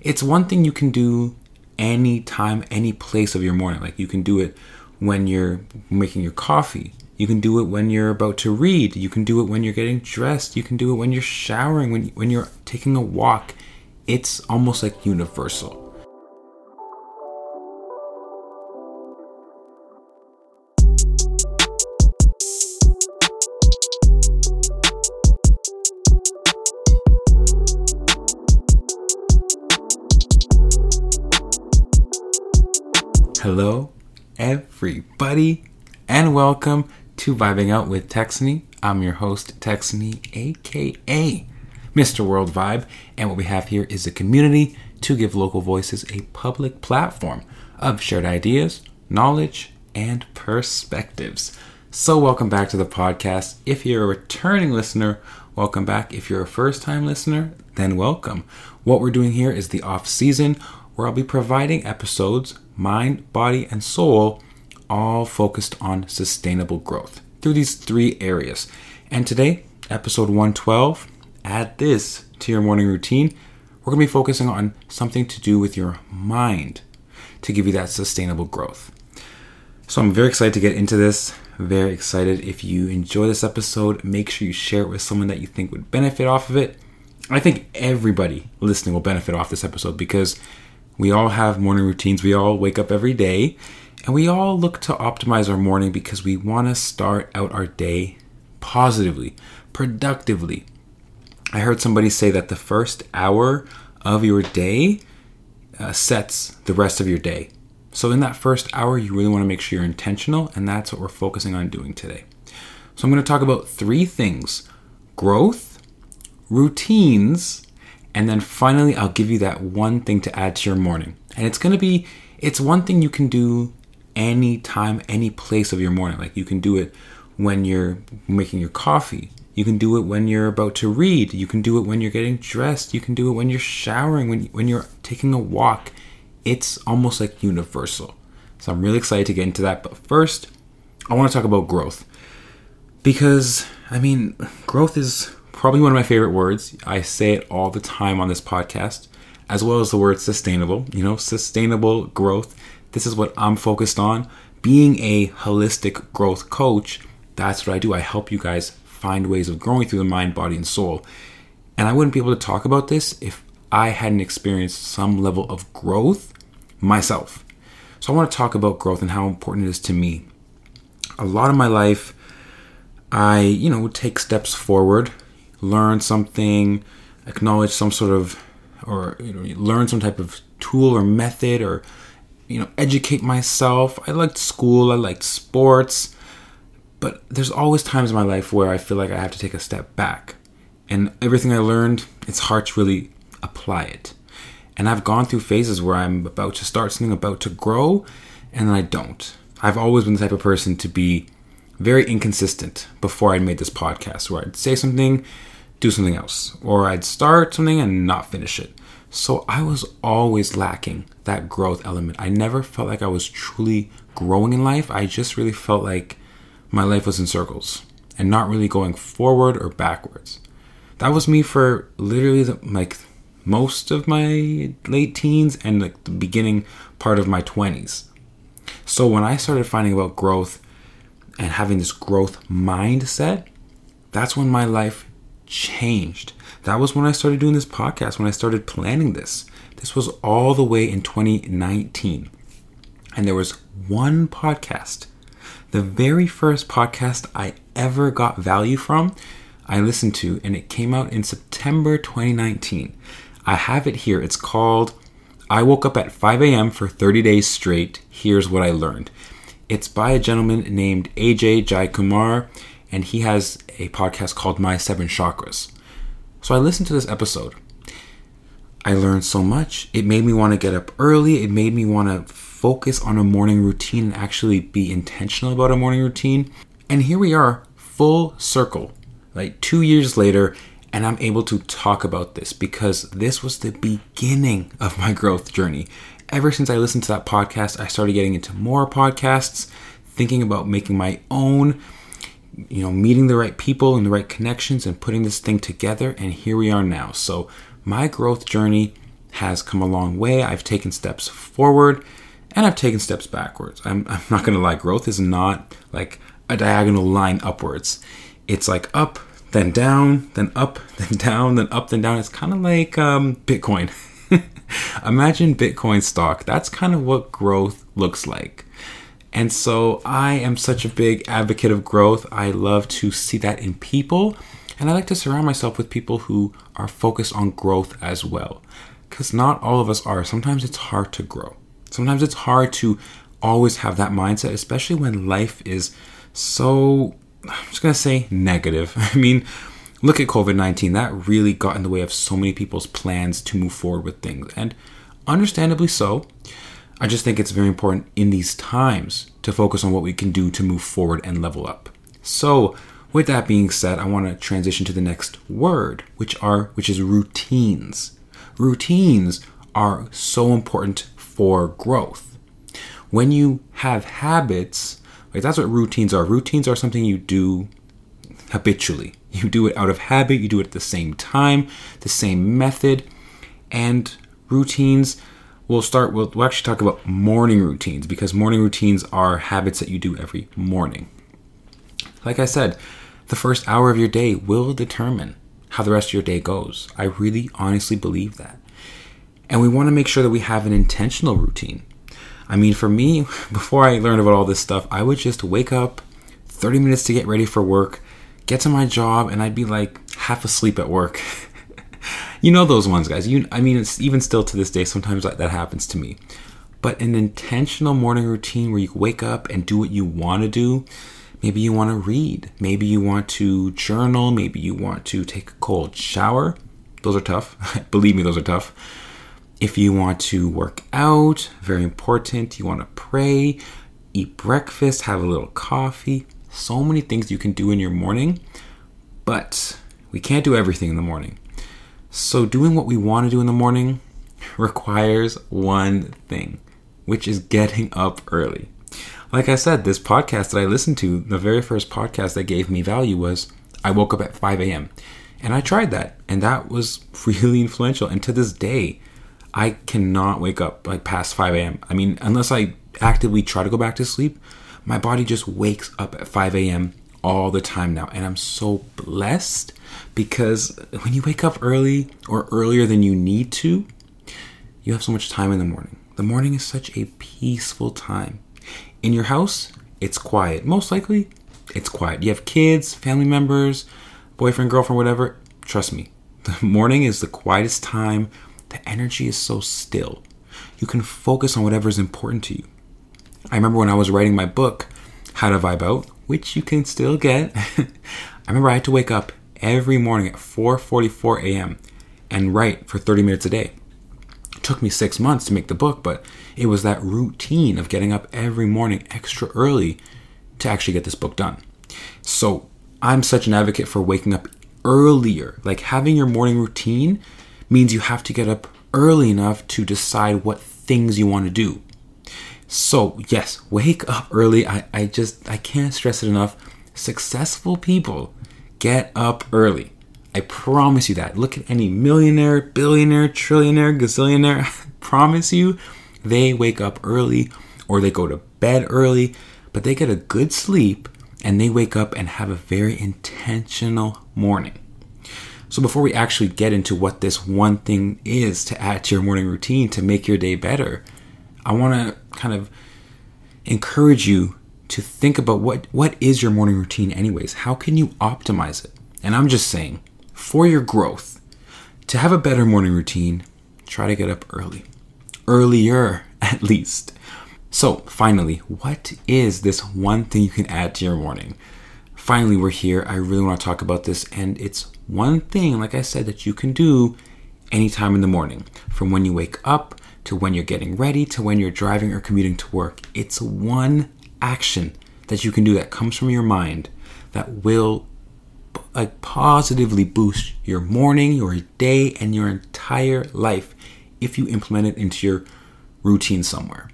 it's one thing you can do any time, any place of your morning. Like you can do it when you're making your coffee. You can do it when you're about to read. You can do it when you're getting dressed. You can do it when you're showering, when, when you're taking a walk. It's almost like universal. Hello, everybody, and welcome to Vibing Out with Texany. I'm your host, Texany, aka Mr. World Vibe, and what we have here is a community to give local voices a public platform of shared ideas, knowledge, and perspectives. So, welcome back to the podcast. If you're a returning listener, welcome back. If you're a first time listener, then welcome. What we're doing here is the off season where I'll be providing episodes mind, body, and soul, all focused on sustainable growth through these three areas. And today, episode 112, add this to your morning routine. We're going to be focusing on something to do with your mind to give you that sustainable growth. So I'm very excited to get into this. Very excited. If you enjoy this episode, make sure you share it with someone that you think would benefit off of it. I think everybody listening will benefit off this episode because we all have morning routines. We all wake up every day and we all look to optimize our morning because we want to start out our day positively, productively. I heard somebody say that the first hour of your day uh, sets the rest of your day. So, in that first hour, you really want to make sure you're intentional, and that's what we're focusing on doing today. So, I'm going to talk about three things growth, routines, and then finally, I'll give you that one thing to add to your morning. And it's going to be, it's one thing you can do any time, any place of your morning. Like you can do it when you're making your coffee. You can do it when you're about to read. You can do it when you're getting dressed. You can do it when you're showering, when, when you're taking a walk. It's almost like universal. So I'm really excited to get into that. But first, I want to talk about growth. Because, I mean, growth is probably one of my favorite words. I say it all the time on this podcast, as well as the word sustainable. You know, sustainable growth. This is what I'm focused on. Being a holistic growth coach, that's what I do. I help you guys find ways of growing through the mind, body, and soul. And I wouldn't be able to talk about this if I hadn't experienced some level of growth myself. So I want to talk about growth and how important it is to me. A lot of my life, I, you know, take steps forward learn something, acknowledge some sort of, or you know, learn some type of tool or method, or you know, educate myself. I liked school, I liked sports, but there's always times in my life where I feel like I have to take a step back, and everything I learned, it's hard to really apply it. And I've gone through phases where I'm about to start something, about to grow, and then I don't. I've always been the type of person to be very inconsistent before I made this podcast, where I'd say something do something else, or I'd start something and not finish it. So I was always lacking that growth element. I never felt like I was truly growing in life. I just really felt like my life was in circles and not really going forward or backwards. That was me for literally the, like most of my late teens and like the beginning part of my 20s. So when I started finding about growth and having this growth mindset, that's when my life changed. That was when I started doing this podcast, when I started planning this. This was all the way in 2019. And there was one podcast, the very first podcast I ever got value from, I listened to, and it came out in September 2019. I have it here. It's called I Woke Up at 5 a.m. for 30 Days Straight. Here's What I Learned. It's by a gentleman named AJ Jayakumar, and he has a podcast called My Seven Chakras. So I listened to this episode. I learned so much. It made me want to get up early. It made me want to focus on a morning routine and actually be intentional about a morning routine. And here we are, full circle, like two years later, and I'm able to talk about this because this was the beginning of my growth journey. Ever since I listened to that podcast, I started getting into more podcasts, thinking about making my own you know, meeting the right people and the right connections and putting this thing together. And here we are now. So, my growth journey has come a long way. I've taken steps forward and I've taken steps backwards. I'm, I'm not going to lie, growth is not like a diagonal line upwards. It's like up, then down, then up, then down, then up, then down. It's kind of like um, Bitcoin. Imagine Bitcoin stock. That's kind of what growth looks like. And so I am such a big advocate of growth. I love to see that in people. And I like to surround myself with people who are focused on growth as well. Because not all of us are. Sometimes it's hard to grow. Sometimes it's hard to always have that mindset, especially when life is so, I'm just going to say negative. I mean, look at COVID 19. That really got in the way of so many people's plans to move forward with things. And understandably so. I just think it's very important in these times to focus on what we can do to move forward and level up. So, with that being said, I want to transition to the next word, which are which is routines. Routines are so important for growth. When you have habits, like that's what routines are. Routines are something you do habitually. You do it out of habit, you do it at the same time, the same method, and routines we'll start we'll, we'll actually talk about morning routines because morning routines are habits that you do every morning. Like i said the first hour of your day will determine how the rest of your day goes. I really honestly believe that. And we want to make sure that we have an intentional routine. I mean for me before i learned about all this stuff i would just wake up 30 minutes to get ready for work get to my job and i'd be like half asleep at work you know those ones, guys. You, I mean, it's even still to this day. Sometimes that, that happens to me. But an intentional morning routine where you wake up and do what you want to do. Maybe you want to read. Maybe you want to journal. Maybe you want to take a cold shower. Those are tough. Believe me, those are tough. If you want to work out, very important. You want to pray, eat breakfast, have a little coffee. So many things you can do in your morning, but we can't do everything in the morning. So, doing what we want to do in the morning requires one thing, which is getting up early. Like I said, this podcast that I listened to, the very first podcast that gave me value was I woke up at 5 a.m. And I tried that, and that was really influential. And to this day, I cannot wake up like past 5 a.m. I mean, unless I actively try to go back to sleep, my body just wakes up at 5 a.m. all the time now. And I'm so blessed because when you wake up early or earlier than you need to, you have so much time in the morning. The morning is such a peaceful time. In your house, it's quiet. Most likely, it's quiet. You have kids, family members, boyfriend, girlfriend, whatever. Trust me, the morning is the quietest time. The energy is so still. You can focus on whatever is important to you. I remember when I was writing my book, How to Vibe Out, which you can still get. I remember I had to wake up every morning at 4:44 a.m. and write for 30 minutes a day. It took me 6 months to make the book, but it was that routine of getting up every morning extra early to actually get this book done. So, I'm such an advocate for waking up earlier. Like having your morning routine means you have to get up early enough to decide what things you want to do. So, yes, wake up early. I, I just I can't stress it enough. Successful people Get up early. I promise you that. Look at any millionaire, billionaire, trillionaire, gazillionaire. I promise you, they wake up early or they go to bed early, but they get a good sleep and they wake up and have a very intentional morning. So, before we actually get into what this one thing is to add to your morning routine to make your day better, I want to kind of encourage you to think about what what is your morning routine anyways? How can you optimize it? And i'm just saying for your growth to have a better morning routine try to get up early. Earlier at least. So finally what is this one thing you can add to your morning? Finally we're here. I really want to talk about this and it's one thing like i said that you can do anytime in the morning from when you wake up to when you're getting ready to when you're driving or commuting to work it's one action that you can do that comes from your mind that will like positively boost your morning, your day, and your entire life if you implement it into your routine somewhere.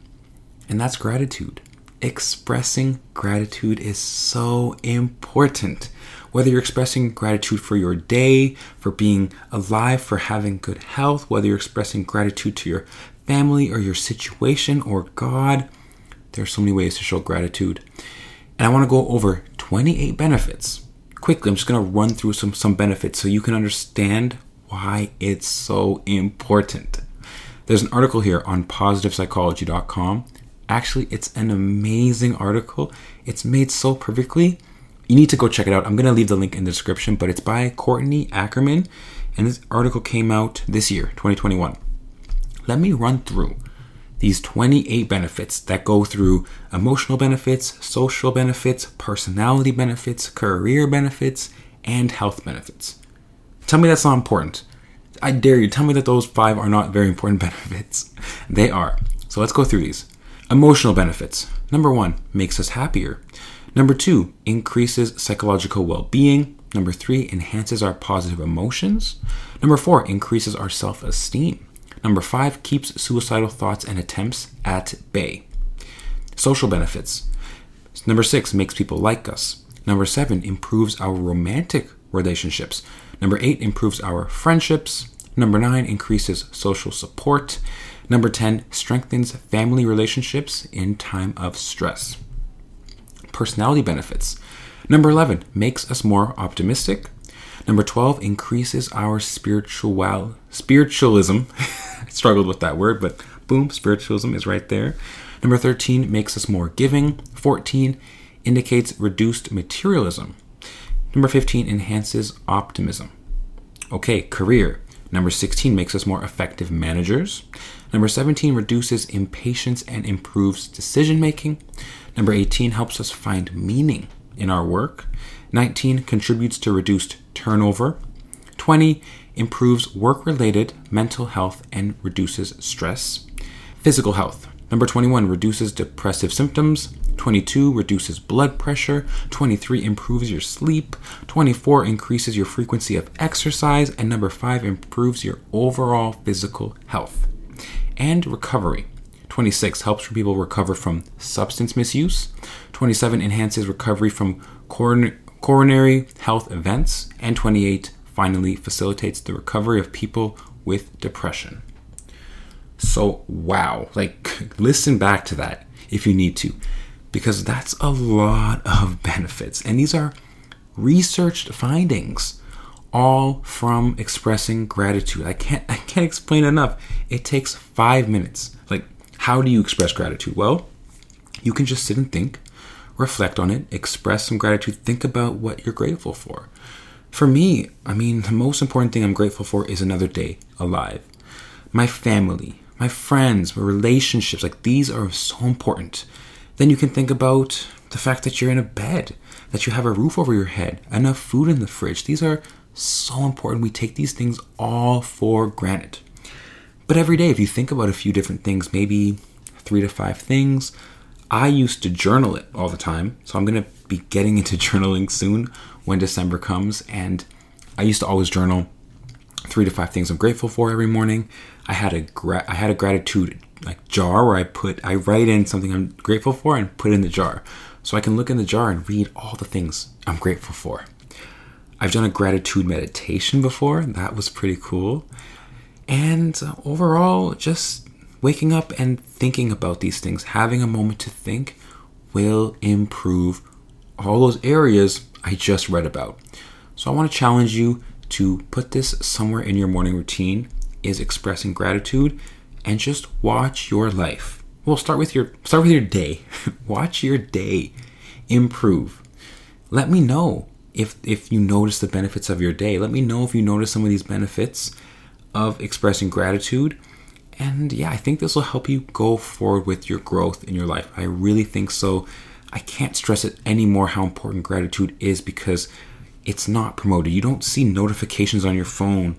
And that's gratitude. Expressing gratitude is so important. Whether you're expressing gratitude for your day, for being alive, for having good health, whether you're expressing gratitude to your family or your situation or God, there are so many ways to show gratitude. And I want to go over 28 benefits. Quickly, I'm just going to run through some, some benefits so you can understand why it's so important. There's an article here on positivepsychology.com. Actually, it's an amazing article. It's made so perfectly. You need to go check it out. I'm going to leave the link in the description, but it's by Courtney Ackerman, and this article came out this year, 2021. Let me run through these 28 benefits that go through emotional benefits, social benefits, personality benefits, career benefits, and health benefits. Tell me that's not important. I dare you, tell me that those five are not very important benefits. They are. So let's go through these. Emotional benefits. Number one, makes us happier. Number two, increases psychological well being. Number three, enhances our positive emotions. Number four, increases our self esteem. Number five, keeps suicidal thoughts and attempts at bay. Social benefits. Number six, makes people like us. Number seven, improves our romantic relationships. Number eight, improves our friendships. Number nine, increases social support. Number 10, strengthens family relationships in time of stress. Personality benefits. Number 11, makes us more optimistic. Number 12, increases our spiritual spiritualism. I struggled with that word, but boom, spiritualism is right there. Number 13, makes us more giving. 14, indicates reduced materialism. Number 15, enhances optimism. Okay, career. Number 16 makes us more effective managers. Number 17 reduces impatience and improves decision making. Number 18 helps us find meaning in our work. 19 contributes to reduced turnover. 20 improves work related mental health and reduces stress. Physical health. Number 21 reduces depressive symptoms. 22 reduces blood pressure, 23 improves your sleep, 24 increases your frequency of exercise, and number 5 improves your overall physical health. And recovery. 26 helps people recover from substance misuse. 27 enhances recovery from coron- coronary health events. And 28 finally facilitates the recovery of people with depression. So, wow, like listen back to that if you need to because that's a lot of benefits. And these are researched findings all from expressing gratitude. I can't I can't explain enough. It takes 5 minutes. Like how do you express gratitude? Well, you can just sit and think, reflect on it, express some gratitude, think about what you're grateful for. For me, I mean, the most important thing I'm grateful for is another day alive. My family, my friends, my relationships, like these are so important. Then you can think about the fact that you're in a bed, that you have a roof over your head, enough food in the fridge. These are so important. We take these things all for granted. But every day, if you think about a few different things, maybe three to five things, I used to journal it all the time. So I'm going to be getting into journaling soon when December comes. And I used to always journal three to five things I'm grateful for every morning. I had a gra- I had a gratitude like jar where I put I write in something I'm grateful for and put in the jar. So I can look in the jar and read all the things I'm grateful for. I've done a gratitude meditation before. That was pretty cool. And overall, just waking up and thinking about these things, having a moment to think, will improve all those areas I just read about. So I want to challenge you to put this somewhere in your morning routine is expressing gratitude and just watch your life. Well, start with your start with your day. watch your day improve. Let me know if if you notice the benefits of your day. Let me know if you notice some of these benefits of expressing gratitude. And yeah, I think this will help you go forward with your growth in your life. I really think so. I can't stress it anymore how important gratitude is because it's not promoted. You don't see notifications on your phone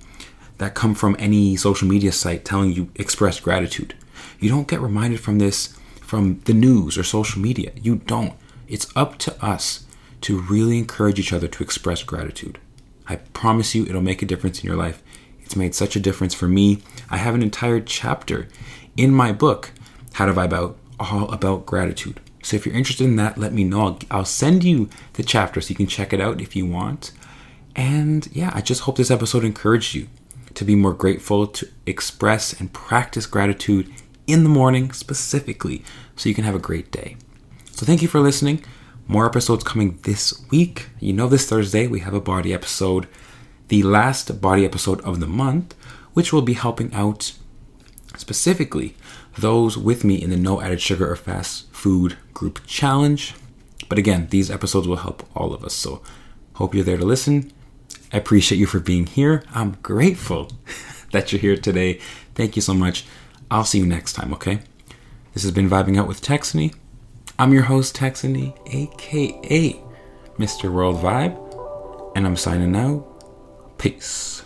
that come from any social media site telling you express gratitude. You don't get reminded from this from the news or social media. You don't. It's up to us to really encourage each other to express gratitude. I promise you it'll make a difference in your life. It's made such a difference for me. I have an entire chapter in my book, How to Vibe Out, all about gratitude. So if you're interested in that, let me know. I'll, I'll send you the chapter so you can check it out if you want. And yeah, I just hope this episode encouraged you to be more grateful, to express and practice gratitude in the morning specifically, so you can have a great day. So thank you for listening. More episodes coming this week. You know, this Thursday we have a body episode, the last body episode of the month, which will be helping out specifically those with me in the no added sugar or fast food group challenge. But again, these episodes will help all of us. So hope you're there to listen. I appreciate you for being here. I'm grateful that you're here today. Thank you so much. I'll see you next time, okay? This has been Vibing Out with Texany. I'm your host, Texany, aka Mr. World Vibe, and I'm signing out. Peace.